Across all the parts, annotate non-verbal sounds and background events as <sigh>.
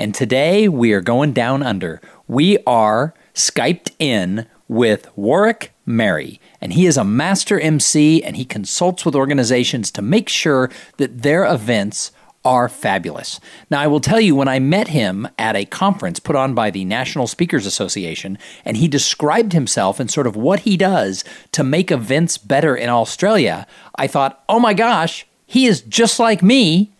And today we are going down under. We are Skyped in with Warwick Merry, and he is a master MC and he consults with organizations to make sure that their events are fabulous. Now, I will tell you, when I met him at a conference put on by the National Speakers Association, and he described himself and sort of what he does to make events better in Australia, I thought, oh my gosh, he is just like me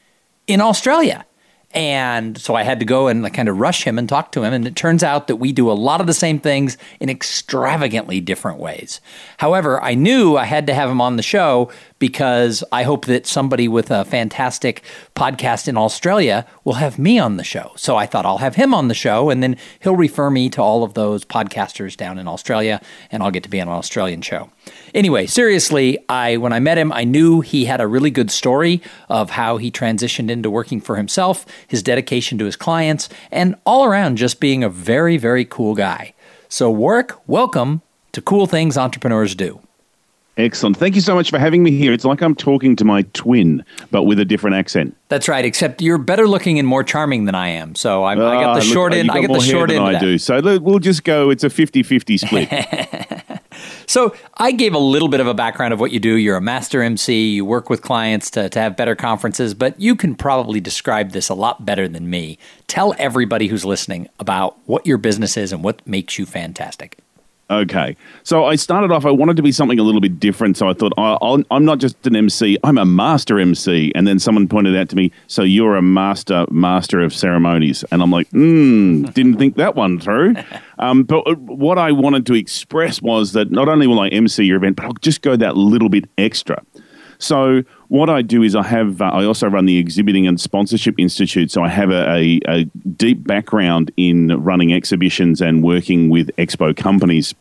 in Australia. And so I had to go and kind of rush him and talk to him. And it turns out that we do a lot of the same things in extravagantly different ways. However, I knew I had to have him on the show because I hope that somebody with a fantastic podcast in Australia will have me on the show. So I thought I'll have him on the show and then he'll refer me to all of those podcasters down in Australia and I'll get to be on an Australian show. Anyway, seriously, I when I met him, I knew he had a really good story of how he transitioned into working for himself, his dedication to his clients, and all around just being a very very cool guy. So Warwick, welcome to Cool Things Entrepreneurs Do. Excellent. Thank you so much for having me here. It's like I'm talking to my twin, but with a different accent. That's right. Except you're better looking and more charming than I am. So I, I got the Ah, short look, end. I got get the short end. I do. So look, we'll just go. It's a 50-50 split. <laughs> So I gave a little bit of a background of what you do. You're a master MC. You work with clients to, to have better conferences, but you can probably describe this a lot better than me. Tell everybody who's listening about what your business is and what makes you fantastic. Okay. So I started off, I wanted to be something a little bit different. So I thought, I, I'll, I'm not just an MC, I'm a master MC. And then someone pointed out to me, so you're a master, master of ceremonies. And I'm like, hmm, <laughs> didn't think that one through. <laughs> Um, but uh, what I wanted to express was that not only will I MC your event, but I'll just go that little bit extra. So what I do is I have uh, I also run the Exhibiting and Sponsorship Institute. So I have a, a, a deep background in running exhibitions and working with expo companies.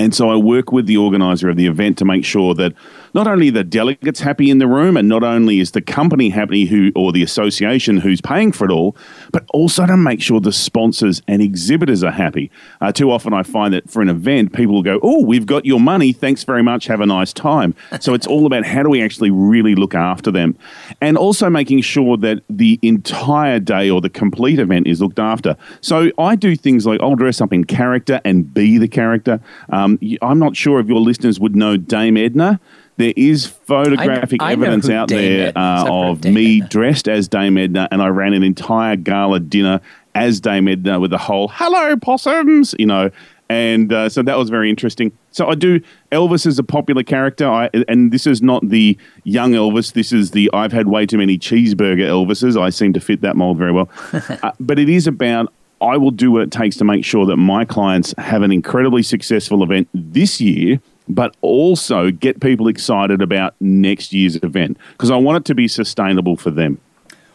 And so I work with the organizer of the event to make sure that not only the delegates happy in the room and not only is the company happy who or the association who's paying for it all, but also to make sure the sponsors and exhibitors are happy. Uh, too often I find that for an event, people will go, Oh, we've got your money. Thanks very much. Have a nice time. so it's all about how do we actually really look after them and also making sure that the entire day or the complete event is looked after. So I do things like I'll dress up in character and be the character. Um, y- I'm not sure if your listeners would know Dame Edna. There is photographic I know evidence out Dame there Edna is. I've uh, of of Dame me Edna. dressed as Dame Edna, and I ran an entire gala dinner as Dame Edna with the whole "Hello, possums," you know. And uh, so that was very interesting. So I do Elvis is a popular character, I, and this is not the young Elvis. This is the I've had way too many cheeseburger Elvises. I seem to fit that mold very well. <laughs> uh, but it is about I will do what it takes to make sure that my clients have an incredibly successful event this year, but also get people excited about next year's event because I want it to be sustainable for them.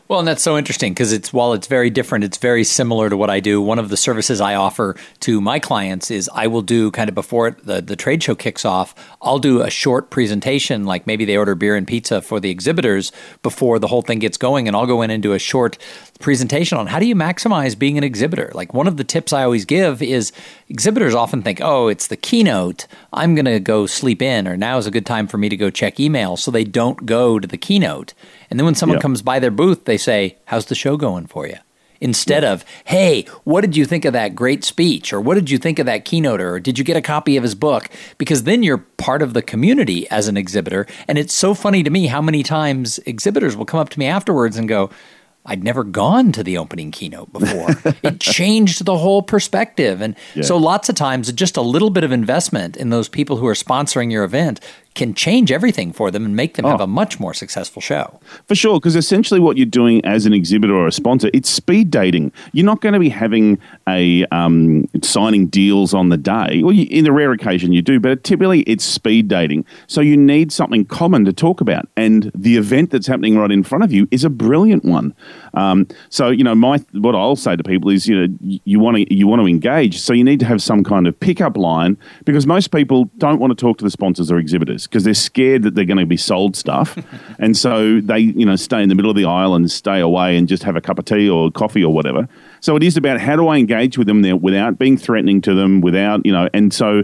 Well, and that's so interesting because it's while it's very different, it's very similar to what I do. One of the services I offer to my clients is I will do kind of before the the trade show kicks off. I'll do a short presentation, like maybe they order beer and pizza for the exhibitors before the whole thing gets going, and I'll go in and do a short presentation on how do you maximize being an exhibitor. Like one of the tips I always give is exhibitors often think, oh, it's the keynote. I'm going to go sleep in, or now is a good time for me to go check email, so they don't go to the keynote. And then when someone Yeah. comes by their booth, they say, How's the show going for you? Instead of, Hey, what did you think of that great speech? Or what did you think of that keynote? Or did you get a copy of his book? Because then you're part of the community as an exhibitor. And it's so funny to me how many times exhibitors will come up to me afterwards and go, I'd never gone to the opening keynote before. <laughs> it changed the whole perspective. And so lots of times just a little bit of investment in those people who are sponsoring your event can change everything for them and make them Oh. have a much more successful show. For sure, because essentially what you're doing as an exhibitor or a sponsor, it's speed dating. You're not going to be having a um, signing deals on the day. Well, you, in the rare occasion you do, but typically it's speed dating. So you need something common to talk about, and the event that's happening right in front of you is a brilliant one. Um, so you know, my what I'll say to people is, you know, you want to you want to engage, so you need to have some kind of pickup line because most people don't want to talk to the sponsors or exhibitors because they're scared that they're going to be sold stuff, <laughs> and so they you know stay in the middle of the aisle and stay away and just have a cup of tea or coffee or whatever. So it is about how do I engage with them there without being threatening to them, without you know, and so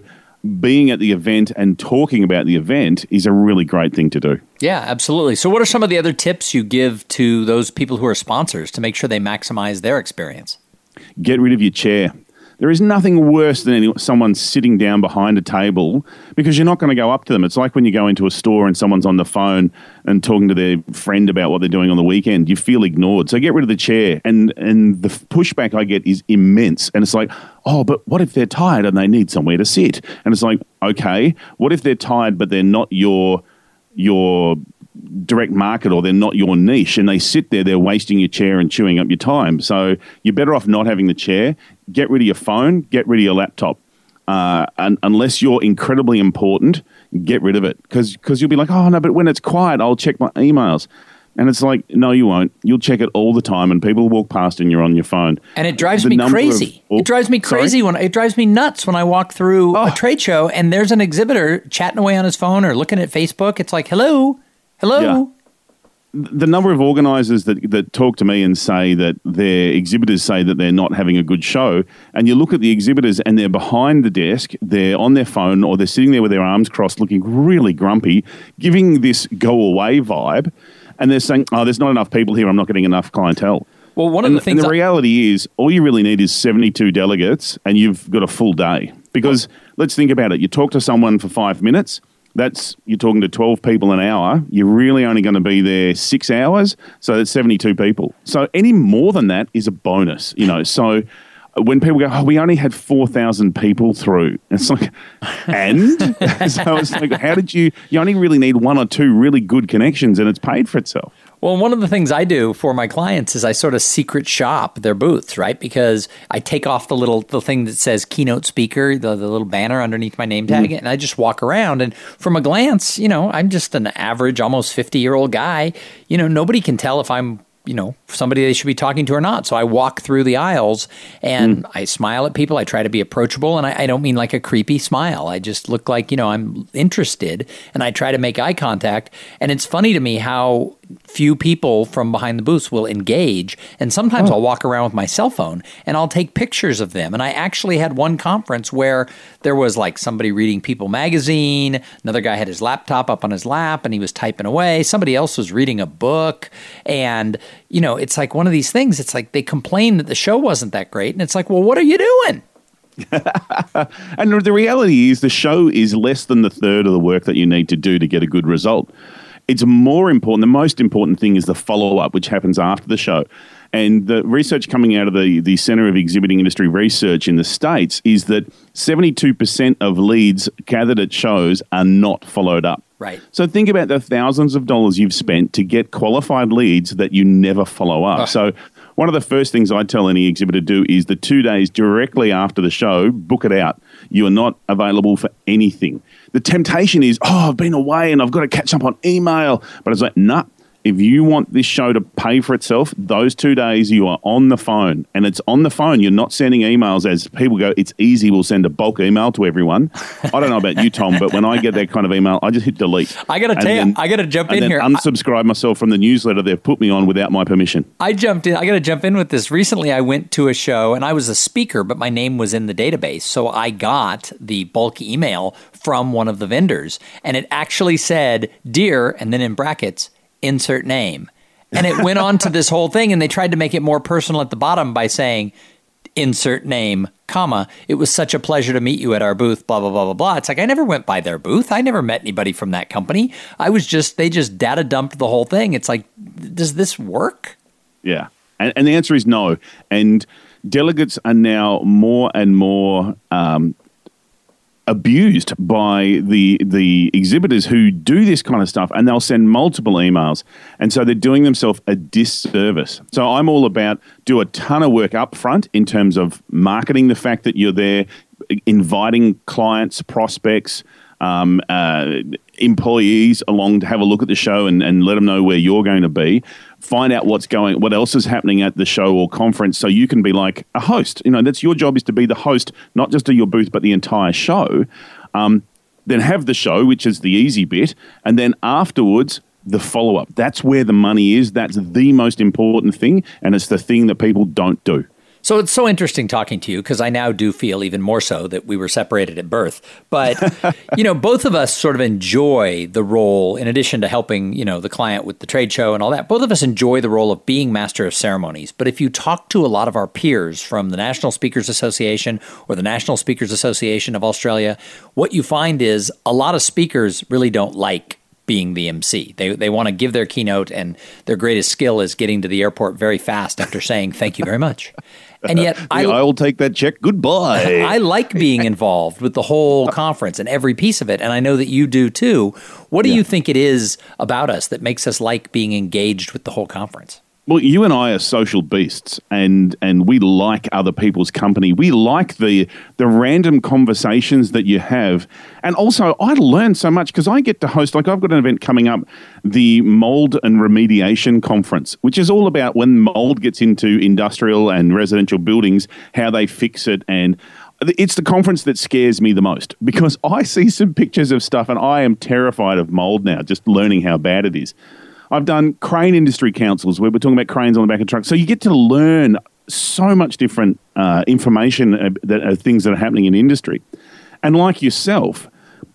being at the event and talking about the event is a really great thing to do. Yeah, absolutely. So, what are some of the other tips you give to those people who are sponsors to make sure they maximize their experience? get rid of your chair. There is nothing worse than any, someone sitting down behind a table because you're not going to go up to them. It's like when you go into a store and someone's on the phone and talking to their friend about what they're doing on the weekend. You feel ignored. So get rid of the chair. And and the pushback I get is immense. And it's like, oh, but what if they're tired and they need somewhere to sit? And it's like, okay, what if they're tired but they're not your your direct market or they're not your niche and they sit there, they're wasting your chair and chewing up your time. So you're better off not having the chair. Get rid of your phone, get rid of your laptop. Uh, and unless you're incredibly important, get rid of it because you'll be like, oh no, but when it's quiet, I'll check my emails. And it's like, no, you won't. You'll check it all the time, and people walk past and you're on your phone. And it drives The me number of- crazy. oh, it drives me sorry? crazy when it drives me nuts when I walk through a Oh. trade show and there's an exhibitor chatting away on his phone or looking at Facebook. It's like, hello, hello. Yeah. The number of organisers that, that talk to me and say that their exhibitors say that they're not having a good show, and you look at the exhibitors and they're behind the desk, they're on their phone, or they're sitting there with their arms crossed, looking really grumpy, giving this go away vibe, and they're saying, "Oh, there's not enough people here. I'm not getting enough clientele." Well, one of and, the things and the I- reality is, all you really need is 72 delegates, and you've got a full day. Because let's think about it. You talk to someone for five minutes. That's you're talking to 12 people an hour. You're really only going to be there six hours, so that's 72 people. So any more than that is a bonus, you know. So uh, when people go, oh, we only had 4,000 people through, <laughs> it's like, and <laughs> so it's like, how did you? You only really need one or two really good connections, and it's paid for itself. Well, one of the things I do for my clients is I sort of secret shop their booths, right? Because I take off the little the thing that says keynote speaker, the, the little banner underneath my name tag, mm-hmm. and I just walk around. And from a glance, you know, I'm just an average, almost 50 year old guy. You know, nobody can tell if I'm you know somebody they should be talking to or not. So I walk through the aisles and mm. I smile at people. I try to be approachable, and I, I don't mean like a creepy smile. I just look like you know I'm interested, and I try to make eye contact. And it's funny to me how few people from behind the booths will engage. And sometimes oh. I'll walk around with my cell phone and I'll take pictures of them. And I actually had one conference where there was like somebody reading People magazine, another guy had his laptop up on his lap and he was typing away, somebody else was reading a book. And, you know, it's like one of these things. It's like they complain that the show wasn't that great. And it's like, well, what are you doing? <laughs> And the reality is, the show is less than the third of the work that you need to do to get a good result. It's more important, the most important thing is the follow up, which happens after the show. And the research coming out of the, the Center of Exhibiting Industry Research in the States is that 72% of leads gathered at shows are not followed up. Right. So think about the thousands of dollars you've spent to get qualified leads that you never follow up. So one of the first things I tell any exhibitor to do is the two days directly after the show, book it out. You are not available for anything. The temptation is, oh, I've been away and I've got to catch up on email. But it's like, nah. If you want this show to pay for itself, those two days you are on the phone, and it's on the phone. You're not sending emails as people go. It's easy. We'll send a bulk email to everyone. I don't know about you, Tom, but when I get that kind of email, I just hit delete. I gotta And tell you, I gotta jump and in then here. I- Unsubscribe myself from the newsletter they've put me on without my permission. I jumped in. I got to jump in with this. Recently, I went to a show and I was a speaker, but my name was in the database. So I got the bulk email from one of the vendors, and it actually said, Dear, and then in brackets, insert name. And it went on to this whole thing, and they tried to make it more personal at the bottom by saying, insert name, comma. It was such a pleasure to meet you at our booth, blah, blah, blah, blah, blah. It's like I never went by their booth. I never met anybody from that company. I was just, they just data dumped the whole thing. It's like, does this work? Yeah. And, and the answer is no. And delegates are now more and more um, abused by the the exhibitors who do this kind of stuff and they'll send multiple emails. And so they're doing themselves a disservice. So i'm all about do a ton of work up front in terms of marketing the fact that you're there inviting clients prospects um, uh, employees along to have a look at the show and, and let them know where you're going to be find out what's going what else is happening at the show or conference so you can be like a host. You know that's your job is to be the host not just of your booth but the entire show. Um, then have the show which is the easy bit and then afterwards the follow-up. That's where the money is. That's the most important thing and it's the thing that people don't do so it's so interesting talking to you because I now do feel even more so that we were separated at birth. But <laughs> you know, both of us sort of enjoy the role in addition to helping, you know, the client with the trade show and all that. Both of us enjoy the role of being master of ceremonies. But if you talk to a lot of our peers from the National Speakers Association or the National Speakers Association of Australia, what you find is a lot of speakers really don't like being the MC. They they want to give their keynote and their greatest skill is getting to the airport very fast after saying thank you very much. <laughs> And yet, <laughs> I, I will take that check. Goodbye. <laughs> I like being involved with the whole conference and every piece of it, and I know that you do too. What do yeah. you think it is about us that makes us like being engaged with the whole conference? Well, you and I are social beasts, and and we like other people's company. We like the the random conversations that you have, and also I learn so much because I get to host. Like I've got an event coming up, the Mold and Remediation Conference, which is all about when mold gets into industrial and residential buildings, how they fix it, and it's the conference that scares me the most <laughs> because I see some pictures of stuff, and I am terrified of mold now. Just learning how bad it is. I've done crane industry councils where we're talking about cranes on the back of trucks. So you get to learn so much different uh, information uh, that are things that are happening in industry. And like yourself,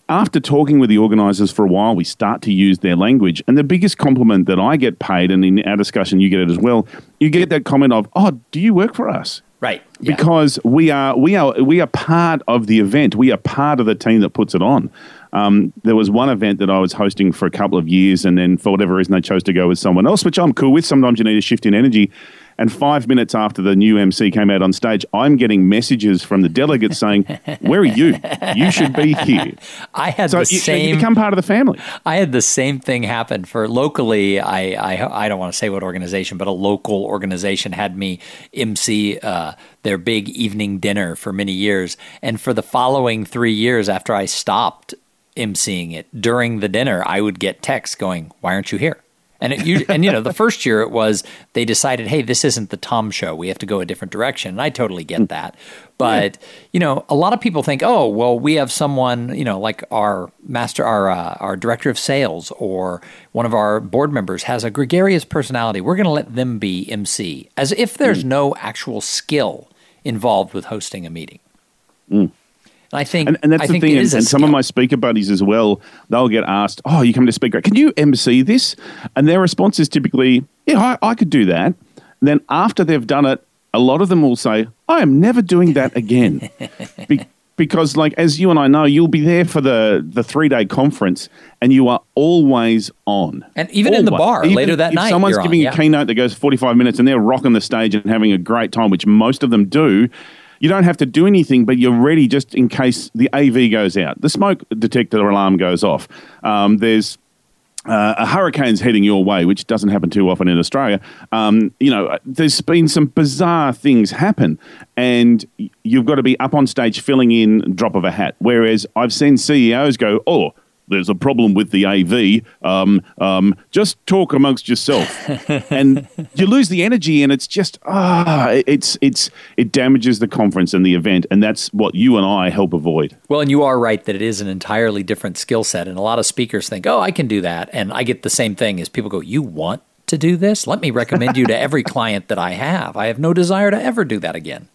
after talking with the organisers for a while, we start to use their language. And the biggest compliment that I get paid, and in our discussion you get it as well, you get that comment of, "Oh, do you work for us?" Right. Yeah. Because we are we are we are part of the event. We are part of the team that puts it on. Um, there was one event that I was hosting for a couple of years, and then for whatever reason, they chose to go with someone else, which I'm cool with. Sometimes you need a shift in energy. And five minutes after the new MC came out on stage, I'm getting messages from the delegates <laughs> saying, "Where are you? You should be here." <laughs> I had so the you, same. You become part of the family. I had the same thing happen for locally. I I, I don't want to say what organization, but a local organization had me MC uh, their big evening dinner for many years, and for the following three years after I stopped emceeing it during the dinner, I would get texts going, "Why aren't you here?" And it, you, and you know, the first year it was they decided, "Hey, this isn't the Tom show. We have to go a different direction." And I totally get mm. that. But yeah. you know, a lot of people think, "Oh, well, we have someone, you know, like our master, our uh, our director of sales, or one of our board members has a gregarious personality. We're going to let them be MC, as if there's mm. no actual skill involved with hosting a meeting." Mm. I think, and, and that's I the thing. And, and some of my speaker buddies as well, they'll get asked, "Oh, you come to speak? Can you MC this?" And their response is typically, "Yeah, I, I could do that." And then after they've done it, a lot of them will say, "I am never doing that again," <laughs> Be- because, like as you and I know, you'll be there for the the three day conference, and you are always on. And even always. in the bar even later that if night, someone's giving on, a keynote that goes forty five minutes, and they're rocking the stage and having a great time, which most of them do you don't have to do anything, but you're ready just in case the AV goes out, the smoke detector alarm goes off. Um, there's uh, a hurricane's heading your way, which doesn't happen too often in Australia. Um, you know, there's been some bizarre things happen, and you've got to be up on stage filling in drop of a hat. Whereas I've seen CEOs go, "Oh, there's a problem with the AV. Um, um, just talk amongst yourself, <laughs> and you lose the energy, and it's just ah, it's it's it damages the conference and the event, and that's what you and I help avoid. Well, and you are right that it is an entirely different skill set, and a lot of speakers think, "Oh, I can do that," and I get the same thing as people go, "You want to do this? Let me recommend you to every <laughs> client that I have. I have no desire to ever do that again."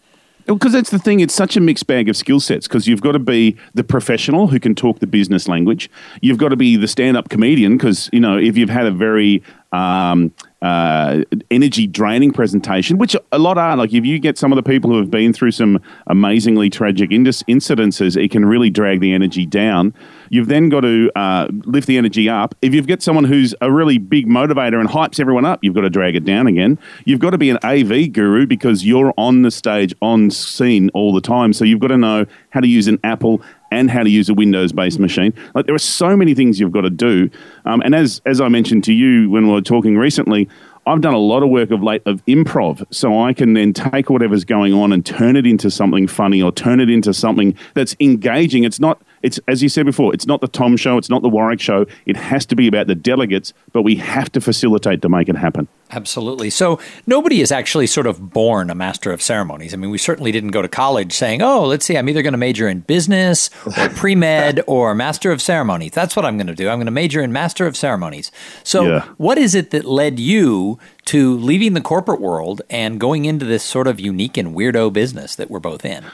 Because that's the thing, it's such a mixed bag of skill sets because you've got to be the professional who can talk the business language. You've got to be the stand up comedian because, you know, if you've had a very um, uh, energy draining presentation, which a lot are, like if you get some of the people who have been through some amazingly tragic incidences, it can really drag the energy down. You've then got to uh, lift the energy up. If you've got someone who's a really big motivator and hypes everyone up, you've got to drag it down again. You've got to be an AV guru because you're on the stage, on scene all the time. So you've got to know how to use an Apple and how to use a Windows-based machine. Like there are so many things you've got to do. Um, and as as I mentioned to you when we were talking recently, I've done a lot of work of late of improv, so I can then take whatever's going on and turn it into something funny or turn it into something that's engaging. It's not it's as you said before, it's not the Tom show, it's not the Warwick show. It has to be about the delegates, but we have to facilitate to make it happen. Absolutely. So nobody is actually sort of born a master of ceremonies. I mean, we certainly didn't go to college saying, "Oh, let's see, I'm either going to major in business or <laughs> pre-med or master of ceremonies." That's what I'm going to do. I'm going to major in master of ceremonies. So, yeah. what is it that led you to leaving the corporate world and going into this sort of unique and weirdo business that we're both in?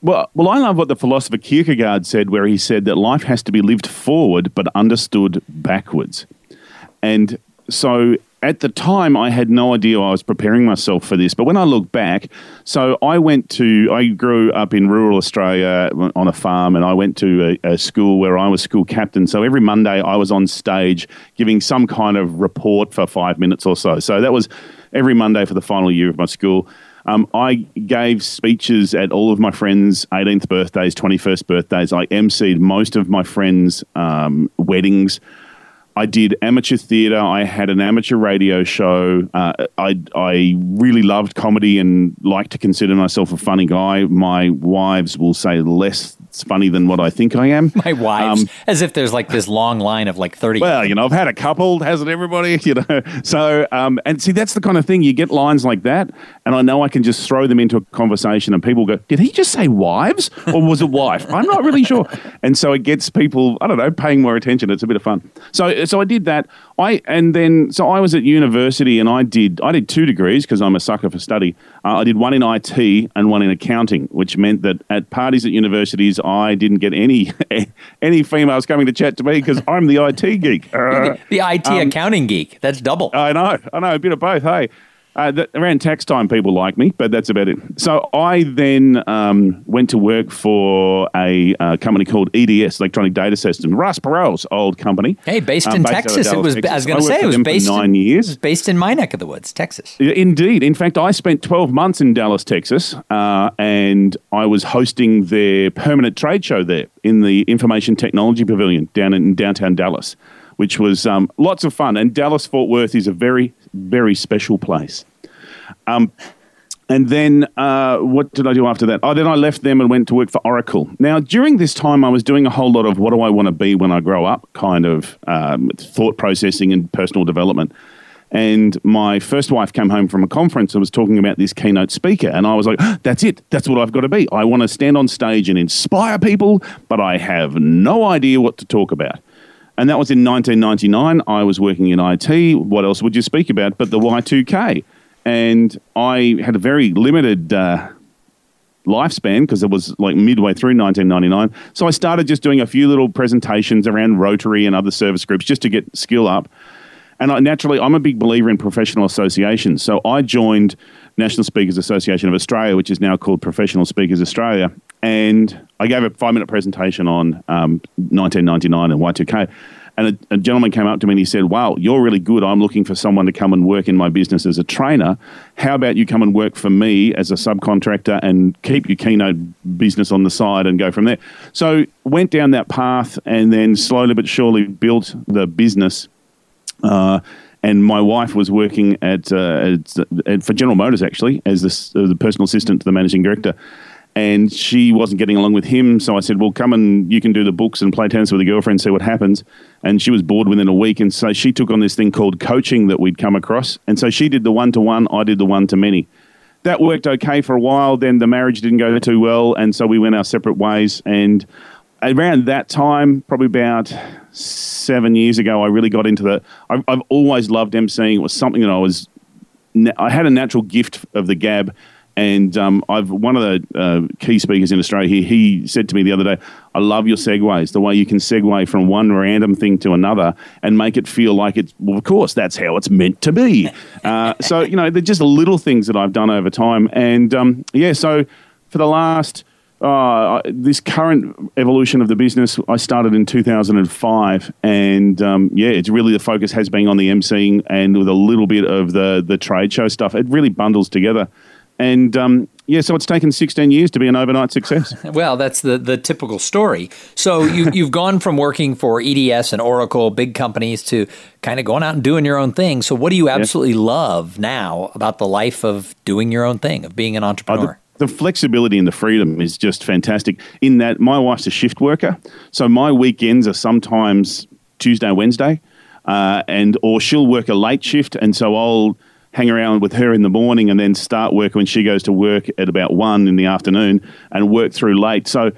Well, well, I love what the philosopher Kierkegaard said, where he said that life has to be lived forward but understood backwards. And so at the time, I had no idea I was preparing myself for this. But when I look back, so I went to, I grew up in rural Australia on a farm, and I went to a, a, school where I was school captain. So every Monday, I was on stage giving some kind of report for five minutes or so. So that was every Monday for the final year of my school. Um, I gave speeches at all of my friends' 18th birthdays, 21st birthdays. I emceed most of my friends' um, weddings. I did amateur theatre. I had an amateur radio show. Uh, I I really loved comedy and like to consider myself a funny guy. My wives will say less funny than what I think I am. <laughs> My wives, um, as if there's like this long line of like thirty. Well, you know, I've had a couple, hasn't everybody? <laughs> You know, so um, and see, that's the kind of thing you get lines like that, and I know I can just throw them into a conversation, and people go, "Did he just say wives, or was it wife?" I'm not really sure, and so it gets people, I don't know, paying more attention. It's a bit of fun. So, so I did that. I and then so I was at university, and I did I did two degrees because I'm a sucker for study. Uh, I did one in IT and one in accounting, which meant that at parties at universities, I didn't get any <laughs> any females coming to chat to me because I'm the IT geek. Uh, <laughs> the IT um, accounting geek. That's double. I know. I know. A bit of both. Hey. Uh, around tax time, people like me, but that's about it. So I then um, went to work for a uh, company called EDS, Electronic Data Systems, Ross Perot's old company. Hey, based um, in based Texas. It was. Texas. I was going to say it was based nine in, years. Based in my neck of the woods, Texas. Indeed. In fact, I spent twelve months in Dallas, Texas, uh, and I was hosting their permanent trade show there in the Information Technology Pavilion down in downtown Dallas which was um, lots of fun. And Dallas Fort Worth is a very, very special place. Um, and then uh, what did I do after that? Oh, then I left them and went to work for Oracle. Now, during this time, I was doing a whole lot of what do I want to be when I grow up kind of um, thought processing and personal development. And my first wife came home from a conference and was talking about this keynote speaker. And I was like, that's it. That's what I've got to be. I want to stand on stage and inspire people, but I have no idea what to talk about. And that was in 1999. I was working in IT. What else would you speak about but the Y2K? And I had a very limited uh, lifespan because it was like midway through 1999. So I started just doing a few little presentations around Rotary and other service groups just to get skill up. And I, naturally, I'm a big believer in professional associations. So I joined National Speakers Association of Australia, which is now called Professional Speakers Australia. And I gave a five minute presentation on um, 1999 and Y2K. And a, a, gentleman came up to me and he said, Wow, you're really good. I'm looking for someone to come and work in my business as a trainer. How about you come and work for me as a subcontractor and keep your keynote business on the side and go from there? So went down that path and then slowly but surely built the business. Uh, and my wife was working at, uh, at, at, for General Motors actually as the, uh, the personal assistant to the managing director and she wasn't getting along with him. So I said, "Well, come and you can do the books and play tennis with a girlfriend, see what happens." And she was bored within a week, and so she took on this thing called coaching that we'd come across, and so she did the one to one, I did the one to many. That worked okay for a while. Then the marriage didn't go too well, and so we went our separate ways. And around that time, probably about seven years ago, I really got into the. I've, I've always loved emceeing. It was something that I was. I had a natural gift of the gab and um, I've one of the uh, key speakers in Australia here. He said to me the other day, "I love your segues. The way you can segue from one random thing to another and make it feel like it's. Well, of course, that's how it's meant to be. <laughs> Uh, so you know, they're just little things that I've done over time. And um, yeah, so for the last uh, this current evolution of the business, I started in 2005, and um, yeah, it's really the focus has been on the emceeing and with a little bit of the the trade show stuff. It really bundles together, and um, yeah, so it's taken 16 years to be an overnight success. <laughs> well, that's the the typical story. So you <laughs> you've gone from working for EDS and Oracle, big companies, to kind of going out and doing your own thing. So what do you absolutely yeah. love now about the life of doing your own thing, of being an entrepreneur? Uh, the flexibility and the freedom is just fantastic. In that, my wife's a shift worker, so my weekends are sometimes Tuesday, Wednesday, uh, and or she'll work a late shift, and so I'll hang around with her in the morning and then start work when she goes to work at about one in the afternoon and work through late. So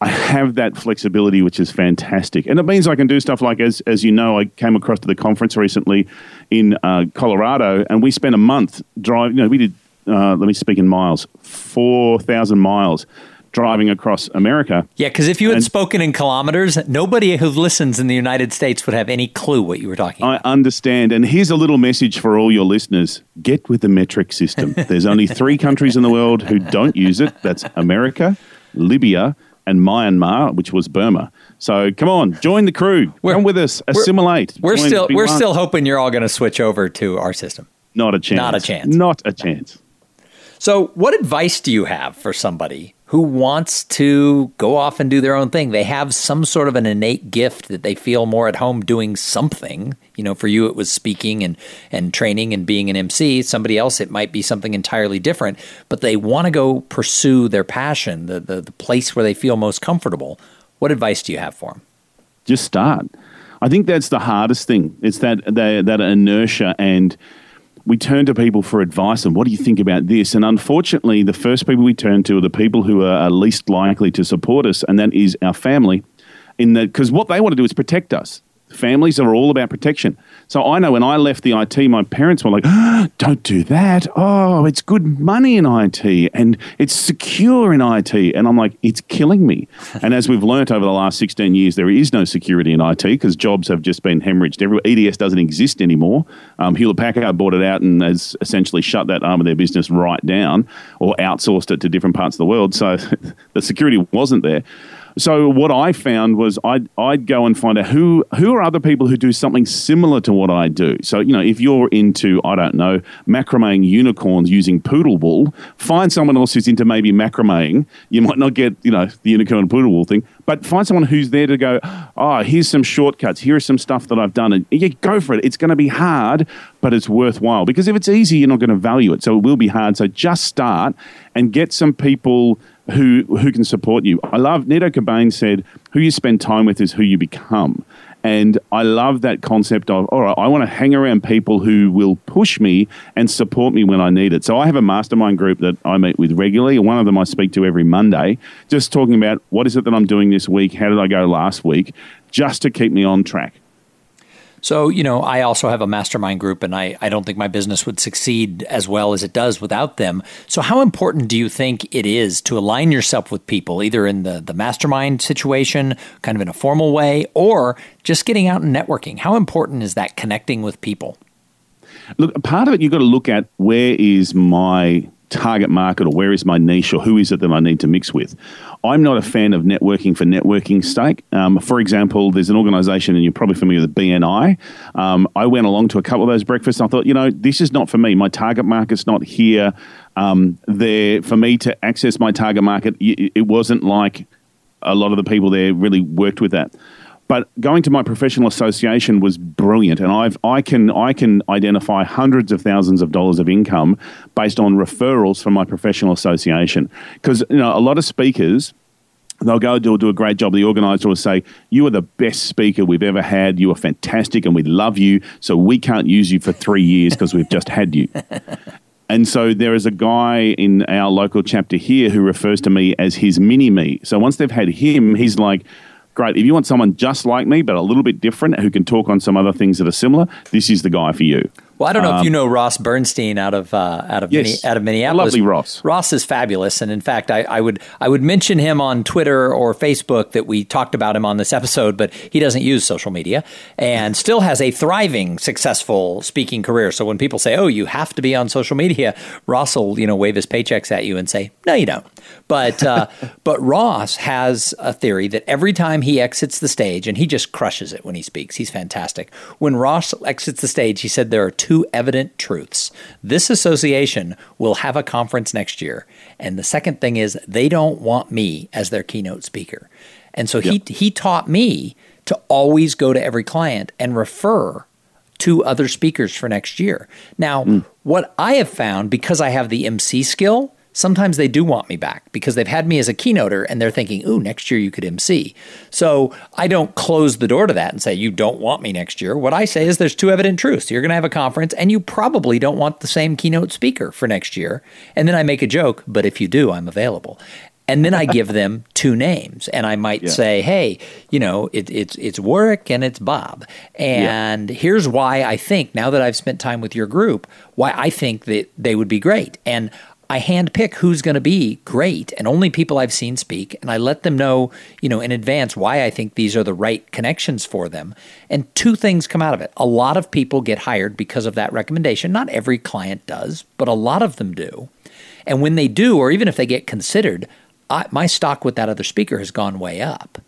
I have that flexibility, which is fantastic, and it means I can do stuff like as as you know, I came across to the conference recently in uh, Colorado, and we spent a month driving. You know, we did uh, let me speak in miles, 4,000 miles driving across America. Yeah, because if you had and spoken in kilometers, nobody who listens in the United States would have any clue what you were talking about. I understand. And here's a little message for all your listeners get with the metric system. <laughs> There's only three countries in the world who don't use it that's America, Libya, and Myanmar, which was Burma. So come on, join the crew. We're, come with us. Assimilate. We're, we're still we're one. still hoping you're all going to switch over to our system. Not a chance. Not a chance. Not a chance. So, what advice do you have for somebody who wants to go off and do their own thing? They have some sort of an innate gift that they feel more at home doing something. You know, for you, it was speaking and, and training and being an MC. Somebody else, it might be something entirely different, but they want to go pursue their passion, the, the, the place where they feel most comfortable. What advice do you have for them? Just start. I think that's the hardest thing. It's that, that, that inertia and we turn to people for advice and what do you think about this? And unfortunately, the first people we turn to are the people who are least likely to support us, and that is our family. In that, because what they want to do is protect us. Families are all about protection. So I know when I left the IT, my parents were like, oh, don't do that. Oh, it's good money in IT and it's secure in IT. And I'm like, it's killing me. <laughs> and as we've learnt over the last 16 years, there is no security in IT because jobs have just been hemorrhaged. Every, EDS doesn't exist anymore. Um, Hewlett Packard bought it out and has essentially shut that arm of their business right down or outsourced it to different parts of the world. So <laughs> the security wasn't there. So what I found was I'd, I'd go and find out who who are other people who do something similar to what I do. So you know, if you're into I don't know macrameing unicorns using poodle wool, find someone else who's into maybe macrameing. You might not get you know the unicorn poodle wool thing, but find someone who's there to go. Oh, here's some shortcuts. Here's some stuff that I've done, and yeah, go for it. It's going to be hard, but it's worthwhile because if it's easy, you're not going to value it. So it will be hard. So just start and get some people who who can support you. I love Nito Cobain said, "Who you spend time with is who you become." And I love that concept of, all right, I want to hang around people who will push me and support me when I need it. So I have a mastermind group that I meet with regularly. One of them I speak to every Monday, just talking about what is it that I'm doing this week? How did I go last week? Just to keep me on track. So, you know, I also have a mastermind group, and I, I don't think my business would succeed as well as it does without them. So, how important do you think it is to align yourself with people, either in the, the mastermind situation, kind of in a formal way, or just getting out and networking? How important is that connecting with people? Look, part of it you've got to look at where is my target market or where is my niche or who is it that I need to mix with. I'm not a fan of networking for networking's sake. Um, for example, there's an organization, and you're probably familiar with BNI. Um, I went along to a couple of those breakfasts. And I thought, you know, this is not for me. My target market's not here. Um, there for me to access my target market, it wasn't like a lot of the people there really worked with that. But going to my professional association was brilliant, and I've I can I can identify hundreds of thousands of dollars of income based on referrals from my professional association. Because you know a lot of speakers they'll go do, do a great job. The organizer will say, You are the best speaker we've ever had. You are fantastic and we love you. So we can't use you for three years because we've just had you. <laughs> And so there is a guy in our local chapter here who refers to me as his mini me. So once they've had him, he's like, great. If you want someone just like me, but a little bit different, who can talk on some other things that are similar, this is the guy for you. Well, I don't know um, if you know Ross Bernstein out of uh, out of yes, Mini, out of Minneapolis. Lovely Ross. Ross is fabulous, and in fact, I, I, would I would mention him on Twitter or Facebook that we talked about him on this episode, but he doesn't use social media and still has a thriving, successful speaking career. So when people say, "Oh, you have to be on social media," Ross will you know wave his paychecks at you and say, "No, you don't." But uh, <laughs> but Ross has a theory that every time he exits the stage, and he just crushes it when he speaks, he's fantastic. When Ross exits the stage, he said there are two evident truths. This association will have a conference next year. And the second thing is they don't want me as their keynote speaker. And so yep. he he taught me to always go to every client and refer to other speakers for next year. Now, mm. what I have found because I have the MC skill, sometimes they do want me back because they've had me as a keynoter and they're thinking, ooh, next year you could MC. So I don't close the door to that and say, you don't want me next year. What I say is there's two evident truths. You're going to have a conference and you probably don't want the same keynote speaker for next year. And then I make a joke, but if you do, I'm available. And then I <laughs> give them two names, and I might yeah. say, "Hey, you know, it, it's it's Warwick and it's Bob." And yeah. here's why I think now that I've spent time with your group, why I think that they would be great. And I handpick who's going to be great and only people I've seen speak. And I let them know, you know, in advance why I think these are the right connections for them. And two things come out of it. A lot of people get hired because of that recommendation. Not every client does, but a lot of them do. And when they do, or even if they get considered, I, my stock with that other speaker has gone way up.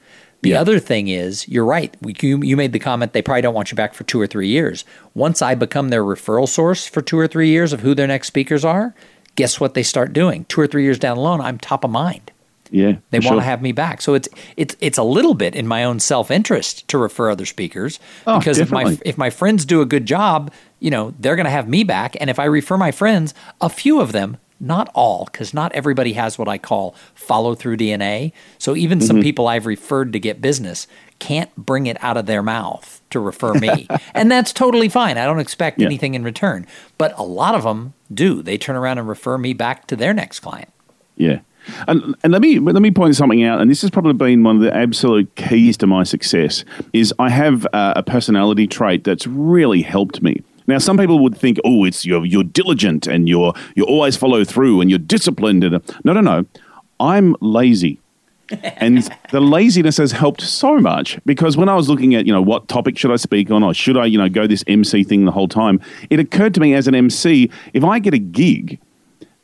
The yeah. other thing is, you're right. You, you made the comment they probably don't want you back for two or three years. Once I become their referral source for two or three years of who their next speakers are, guess what they start doing? Two or three years down the line, I'm top of mind. Yeah, they want sure. to have me back. So it's it's it's a little bit in my own self interest to refer other speakers oh, because definitely. if my if my friends do a good job, you know they're going to have me back. And if I refer my friends, a few of them, not all, because not everybody has what I call follow through DNA. So even mm-hmm. some people I've referred to get business can't bring it out of their mouth to refer me. <laughs> and that's totally fine. I don't expect yeah. anything in return. But a lot of them do. They turn around and refer me back to their next client. Yeah. And, and let me let me point something out, and this has probably been one of the absolute keys to my success. Is I have uh, a personality trait that's really helped me. Now, some people would think, "Oh, it's you're you're diligent and you're you always follow through and you're disciplined." And no, no, no, I'm lazy <laughs> and the laziness has helped so much because when I was looking at, you know, what topic should I speak on or should I, you know, go this MC thing the whole time, it occurred to me as an MC, if I get a gig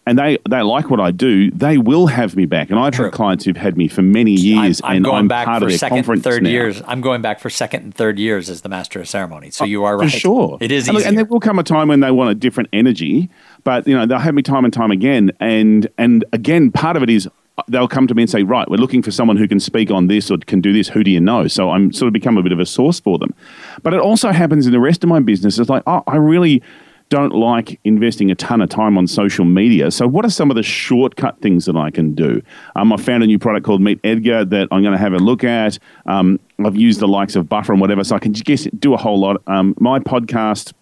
and they, they like what I do, they will have me back. And I've True. had clients who've had me for many years, I'm, I'm and going I'm back part for of their second conference third now. years. I'm going back for second and third years as the master of ceremony. So oh, you are right. For sure, it is. And, look, and there will come a time when they want a different energy, but you know they'll have me time and time again. And and again, part of it is uh, they'll come to me and say, right, we're looking for someone who can speak on this or can do this. Who do you know? So I'm sort of become a bit of a source for them. But it also happens in the rest of my business. It's like, oh, I really don't like investing a ton of time on social media. So, what are some of the shortcut things that I can do? Um, I found a new product called Meet Edgar that I'm going to have a look at. Um, I've used the likes of Buffer and whatever, so I can just do a whole lot. Um, my podcast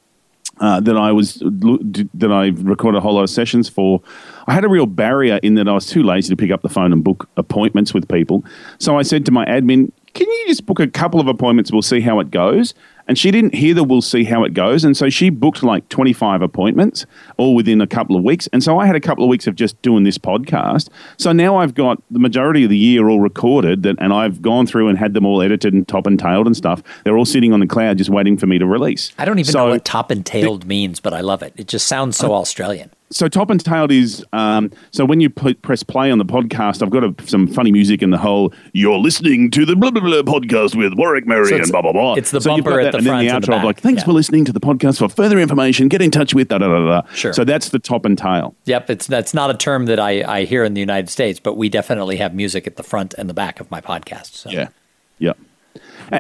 uh, that I was that I recorded a whole lot of sessions for. I had a real barrier in that I was too lazy to pick up the phone and book appointments with people. So I said to my admin, "Can you just book a couple of appointments? We'll see how it goes." And she didn't hear the we'll see how it goes. And so she booked like 25 appointments all within a couple of weeks. And so I had a couple of weeks of just doing this podcast. So now I've got the majority of the year all recorded that, and I've gone through and had them all edited and top and tailed and stuff. They're all sitting on the cloud just waiting for me to release. I don't even so, know what top and tailed means, but I love it. It just sounds so uh, Australian so top and tailed is um, so when you p- press play on the podcast, I've got a, some funny music in the whole. You're listening to the blah blah blah podcast with Warwick Merry so and blah blah blah. It's the so bumper at the and then the outro of like, thanks yeah. for listening to the podcast. For further information, get in touch with da da da da. Sure. So that's the top and tail. Yep, it's that's not a term that I, I hear in the United States, but we definitely have music at the front and the back of my podcast. So. Yeah.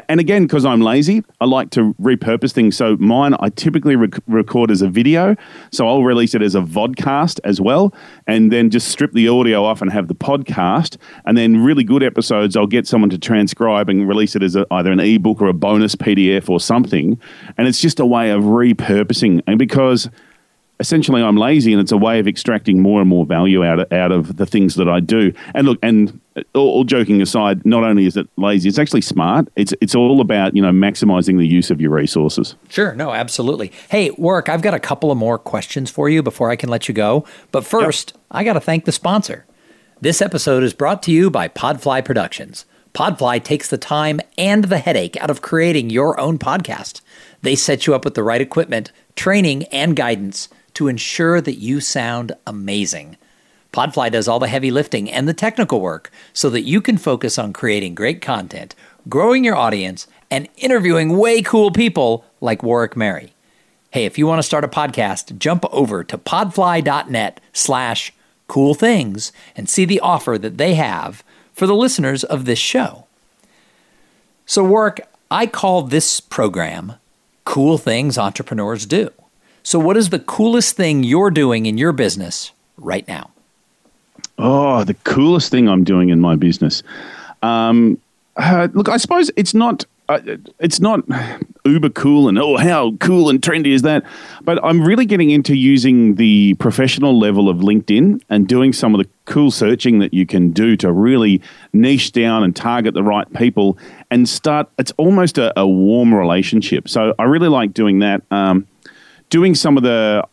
And again, because I'm lazy, I like to repurpose things. So mine, I typically rec- record as a video. So I'll release it as a vodcast as well, and then just strip the audio off and have the podcast. And then really good episodes, I'll get someone to transcribe and release it as a, either an ebook or a bonus PDF or something. And it's just a way of repurposing. And because essentially I'm lazy, and it's a way of extracting more and more value out of, out of the things that I do. And look, and all, all, joking aside, not only is it lazy, it's actually smart. It's it's all about you know maximizing the use of your resources. Sure, no, absolutely. Hey, Warwick, I've got a couple of more questions for you before I can let you go. But first, yep. I got to thank the sponsor. This episode is brought to you by Podfly Productions. Podfly takes the time and the headache out of creating your own podcast. They set you up with the right equipment, training, and guidance to ensure that you sound amazing. Podfly does all the heavy lifting and the technical work so that you can focus on creating great content, growing your audience, and interviewing way cool people like Warwick Merry. Hey, if you want to start a podcast, jump over to podfly.net slash cool things and see the offer that they have for the listeners of this show. So, Warwick, I call this program Cool Things Entrepreneurs Do. So, what is the coolest thing you're doing in your business right now? Oh, the coolest thing I'm doing in my business. Um, uh, look, I suppose it's not uh, it's not uber cool and oh how cool and trendy is that but i'm really getting into using the professional level of linkedin and doing some of the cool searching that you can do to really niche down and target the right people and start it's almost a, a warm relationship so i really like doing that um, doing some of the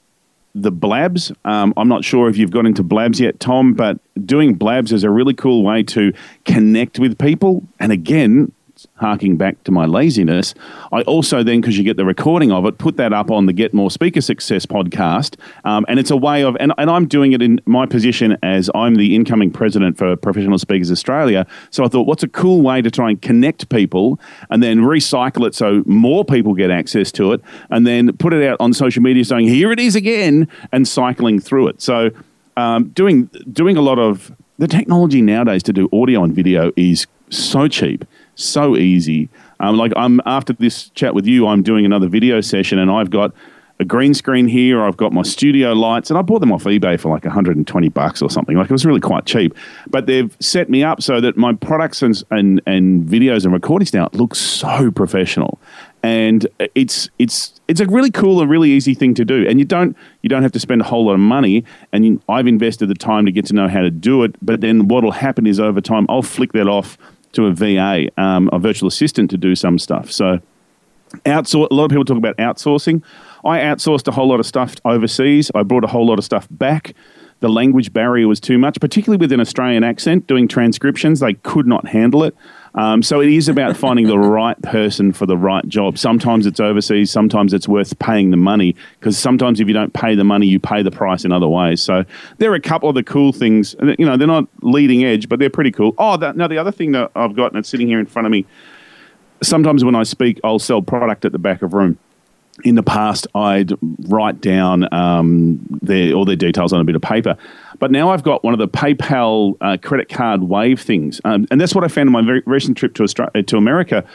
the blabs. Um, I'm not sure if you've got into blabs yet, Tom, but doing blabs is a really cool way to connect with people. And again, harking back to my laziness, I also then, because you get the recording of it, put that up on the Get More Speaker Success podcast. Um, and it's a way of, and, and I'm doing it in my position as I'm the incoming president for Professional Speakers Australia. So I thought, what's a cool way to try and connect people and then recycle it so more people get access to it and then put it out on social media saying, here it is again, and cycling through it. So um, doing, doing a lot of the technology nowadays to do audio and video is so cheap so easy. Um, like I'm after this chat with you, I'm doing another video session, and I've got a green screen here. I've got my studio lights, and I bought them off eBay for like 120 bucks or something. Like it was really quite cheap. But they've set me up so that my products and and, and videos and recordings now look so professional, and it's it's it's a really cool and really easy thing to do. And you don't you don't have to spend a whole lot of money. And you, I've invested the time to get to know how to do it. But then what'll happen is over time, I'll flick that off to a VA, um, a virtual assistant, to do some stuff. So, outsource. A lot of people talk about outsourcing. I outsourced a whole lot of stuff overseas. I brought a whole lot of stuff back. The language barrier was too much, particularly with an Australian accent. Doing transcriptions, they could not handle it. Um, so it is about finding the right person for the right job. Sometimes it's overseas, sometimes it's worth paying the money because sometimes if you don't pay the money, you pay the price in other ways. So there are a couple of the cool things. You know, they're not leading edge, but they're pretty cool. Oh, that, now the other thing that I've got, and it's sitting here in front of me. Sometimes when I speak, I'll sell product at the back of room in the past, I'd write down um, their, all their details on a bit of paper. But now I've got one of the PayPal uh, credit card wave things. Um, and that's what I found in my very recent trip to, Australia, uh, to America.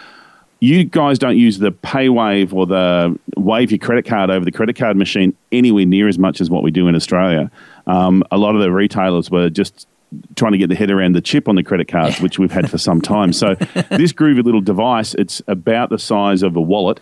You guys don't use the PayWave or the wave your credit card over the credit card machine anywhere near as much as what we do in Australia. Um, a lot of the retailers were just trying to get the head around the chip on the credit cards, which we've had for some time. So <laughs> this groovy little device, it's about the size of a wallet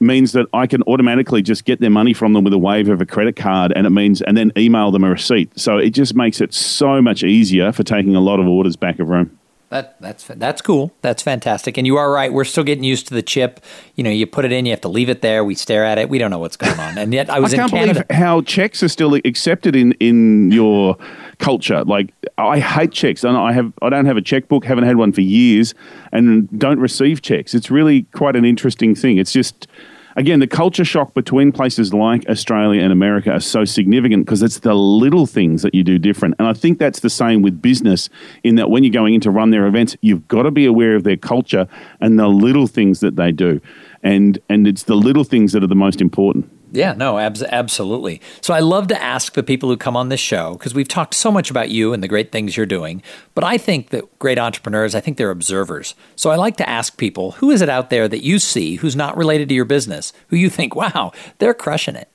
means that I can automatically just get their money from them with a wave of a credit card, and it means and then email them a receipt. So it just makes it so much easier for taking a lot of orders back of room. That that's that's cool. That's fantastic. And you are right. We're still getting used to the chip. You know, you put it in, you have to leave it there. We stare at it. We don't know what's going on. And yet, I was I can't believe how checks are still accepted in in your culture. Like I hate checks. and I have I don't have a checkbook. Haven't had one for years, and don't receive checks. It's really quite an interesting thing. It's just again, the culture shock between places like Australia and America are so significant because it's the little things that you do different. And I think that's the same with business in that when you're going in to run their events, you've got to be aware of their culture and the little things that they do. And, and it's the little things that are the most important. Yeah, no, abs- absolutely. So I love to ask the people who come on this show because we've talked so much about you and the great things you're doing. But I think that great entrepreneurs, I think they're observers. So I like to ask people, who is it out there that you see who's not related to your business, who you think, wow, they're crushing it?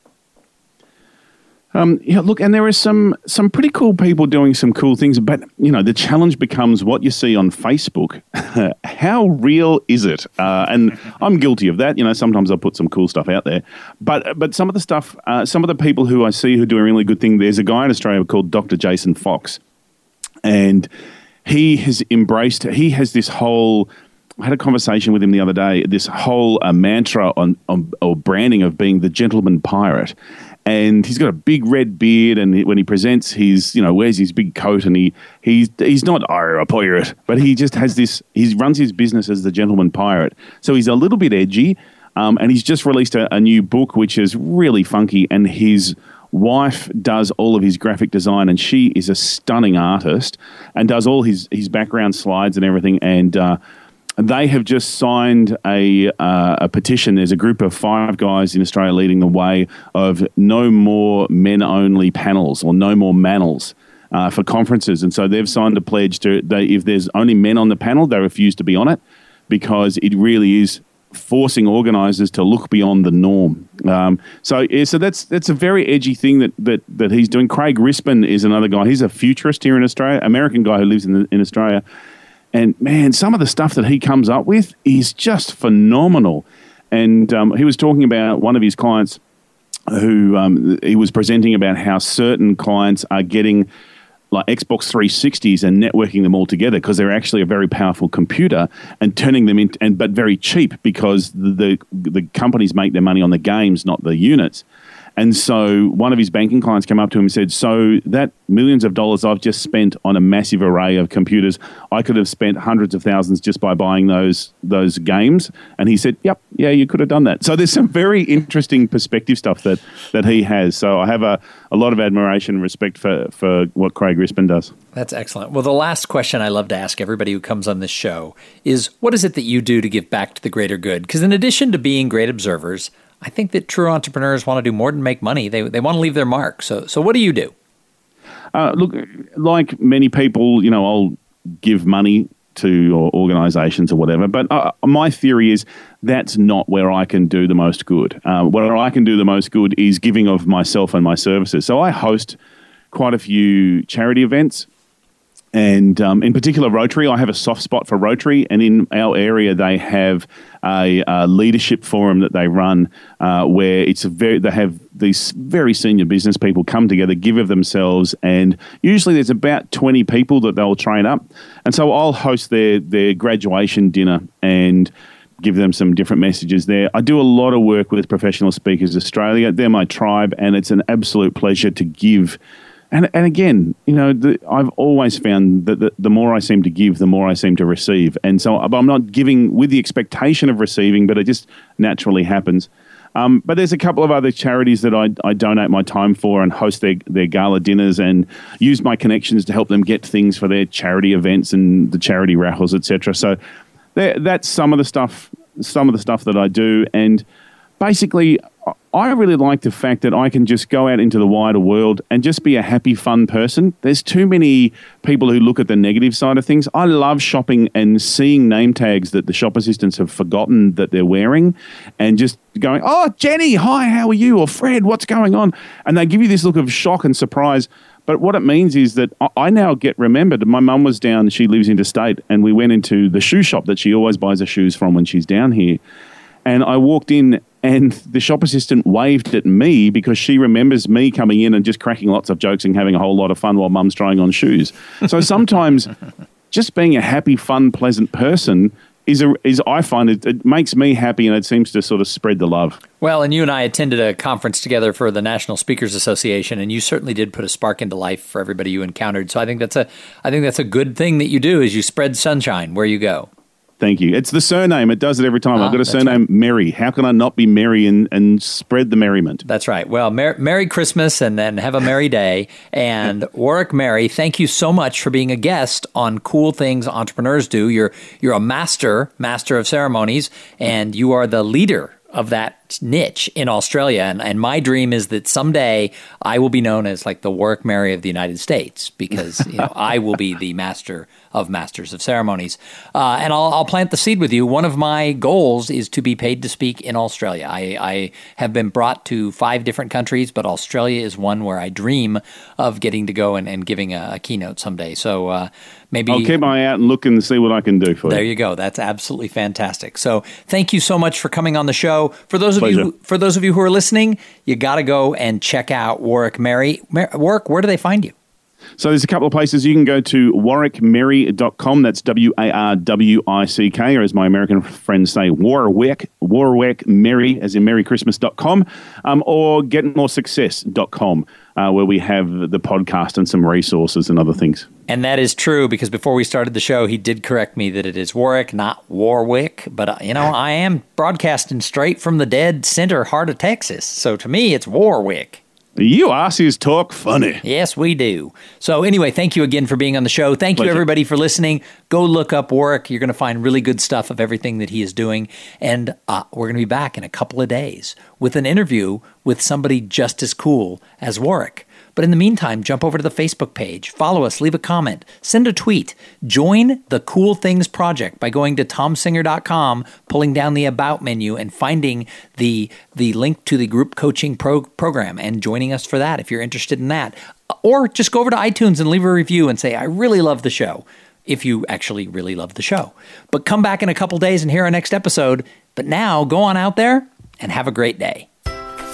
Um, yeah, look, and there are some some pretty cool people doing some cool things, but you know the challenge becomes what you see on Facebook. <laughs> How real is it? Uh, and I'm guilty of that. You know, sometimes I put some cool stuff out there, but but some of the stuff, uh, some of the people who I see who do a really good thing. There's a guy in Australia called Dr. Jason Fox, and he has embraced. He has this whole I had a conversation with him the other day. This whole uh, mantra on, on or branding of being the gentleman pirate, and he's got a big red beard. And when he presents, he's you know wears his big coat, and he he's he's not a pirate, but he just has this. He runs his business as the gentleman pirate, so he's a little bit edgy. Um, and he's just released a, a new book, which is really funky, and his wife does all of his graphic design, and she is a stunning artist and does all his his background slides and everything. And uh, they have just signed a, uh, a petition. There's a group of five guys in Australia leading the way of no more men only panels or no more manels. Uh, for conferences, and so they've signed a pledge to they, if there's only men on the panel, they refuse to be on it because it really is forcing organisers to look beyond the norm. Um, so yeah, so that's that's a very edgy thing that, that that he's doing. Craig Rispin is another guy. He's a futurist here in Australia, American guy who lives in the, in Australia, and man, some of the stuff that he comes up with is just phenomenal. And um, he was talking about one of his clients who um, he was presenting about how certain clients are getting like Xbox 360s and networking them all together because they're actually a very powerful computer and turning them into and but very cheap because the the companies make their money on the games, not the units. And so one of his banking clients came up to him and said, So that millions of dollars I've just spent on a massive array of computers, I could have spent hundreds of thousands just by buying those those games. And he said, Yep, yeah, you could have done that. So there's some very interesting perspective stuff that, that he has. So I have a, a lot of admiration and respect for, for what Craig Rispin does. That's excellent. Well, the last question I love to ask everybody who comes on this show is what is it that you do to give back to the greater good? Because in addition to being great observers, I think that true entrepreneurs want to do more than make money. They, they want to leave their mark. So, so what do you do? Uh, look, like many people, you know, I'll give money to organizations or whatever. But uh, my theory is that's not where I can do the most good. Uh, where I can do the most good is giving of myself and my services. So I host quite a few charity events and um, in particular Rotary. I have a soft spot for Rotary, and in our area they have a, a leadership forum that they run uh, where it's very they have these very senior business people come together, give of themselves, and usually there's about twenty people that they'll train up, and so I'll host their their graduation dinner and give them some different messages there. I do a lot of work with Professional Speakers Australia. They're my tribe, and it's an absolute pleasure to give and and again, you know, the, I've always found that the, the, more I seem to give, the more I seem to receive. And so I'm not giving with the expectation of receiving, but it just naturally happens. Um, but there's a couple of other charities that I, I donate my time for and host their, their gala dinners and use my connections to help them get things for their charity events and the charity raffles, etc. So that's some of the stuff, some of the stuff that I do. And basically, I really like the fact that I can just go out into the wider world and just be a happy, fun person. There's too many people who look at the negative side of things. I love shopping and seeing name tags that the shop assistants have forgotten that they're wearing and just going, Oh, Jenny, hi, how are you? Or Fred, what's going on? And they give you this look of shock and surprise. But what it means is that I now get remembered. My mum was down, she lives interstate, and we went into the shoe shop that she always buys her shoes from when she's down here. And I walked in and the shop assistant waved at me because she remembers me coming in and just cracking lots of jokes and having a whole lot of fun while mum's trying on shoes. So <laughs> sometimes just being a happy, fun, pleasant person is a, is I find it, it makes me happy and it seems to sort of spread the love. Well, and you and I attended a conference together for the National Speakers Association, and you certainly did put a spark into life for everybody you encountered. So I think that's a I think that's a good thing that you do is you spread sunshine where you go. Thank you. It's the surname. It does it every time. Ah, I've got a surname, right. Merry. How can I not be merry and, and spread the merriment? That's right. Well, mer- Merry Christmas and then have a merry day. And <laughs> Warwick Merry, thank you so much for being a guest on Cool Things Entrepreneurs Do. You're, you're a master, master of ceremonies, and you are the leader of that niche in Australia. And, and my dream is that someday I will be known as like the Warwick Merry of the United States because you know, I will be the master of masters of ceremonies. Uh, and I'll, I'll, plant the seed with you. One of my goals is to be paid to speak in Australia. I, I have been brought to five different countries, but Australia is one where I dream of getting to go and, and giving a, a keynote someday. So uh, maybe I'll keep my eye out and look and see what I can do for there you. There you go. That's absolutely fantastic. So thank you so much for coming on the show. For those of Pleasure. you for those of you who are listening, you got to go and check out Warwick Merry. Mar- Warwick, where do they find you? So there's a couple of places you can go to warwickmerry.com. That's W A R W I C K, or as my American friends say, Warwick, Warwick Merry, as in merrychristmas.com, um, or getmoresuccess.com, uh, where we have the podcast and some resources and other things. And that is true because before we started the show, he did correct me that it is Warwick, not Warwick. But, uh, you know, I am broadcasting straight from the dead center heart of Texas. So to me, it's Warwick. You Aussies talk funny. Yes, we do. So, anyway, thank you again for being on the show. Thank Pleasure. you, everybody, for listening. Go look up Warwick. You're going to find really good stuff of everything that he is doing. And uh, we're going to be back in a couple of days with an interview with somebody just as cool as Warwick. But in the meantime, jump over to the Facebook page, follow us, leave a comment, send a tweet, join the Cool Things Project by going to tomsinger.com, pulling down the About menu, and finding the the link to the group coaching pro- program and joining us for that if you're interested in that. Or just go over to iTunes and leave a review and say, I really love the show, if you actually really love the show. But come back in a couple days and hear our next episode. But now, go on out there and have a great day.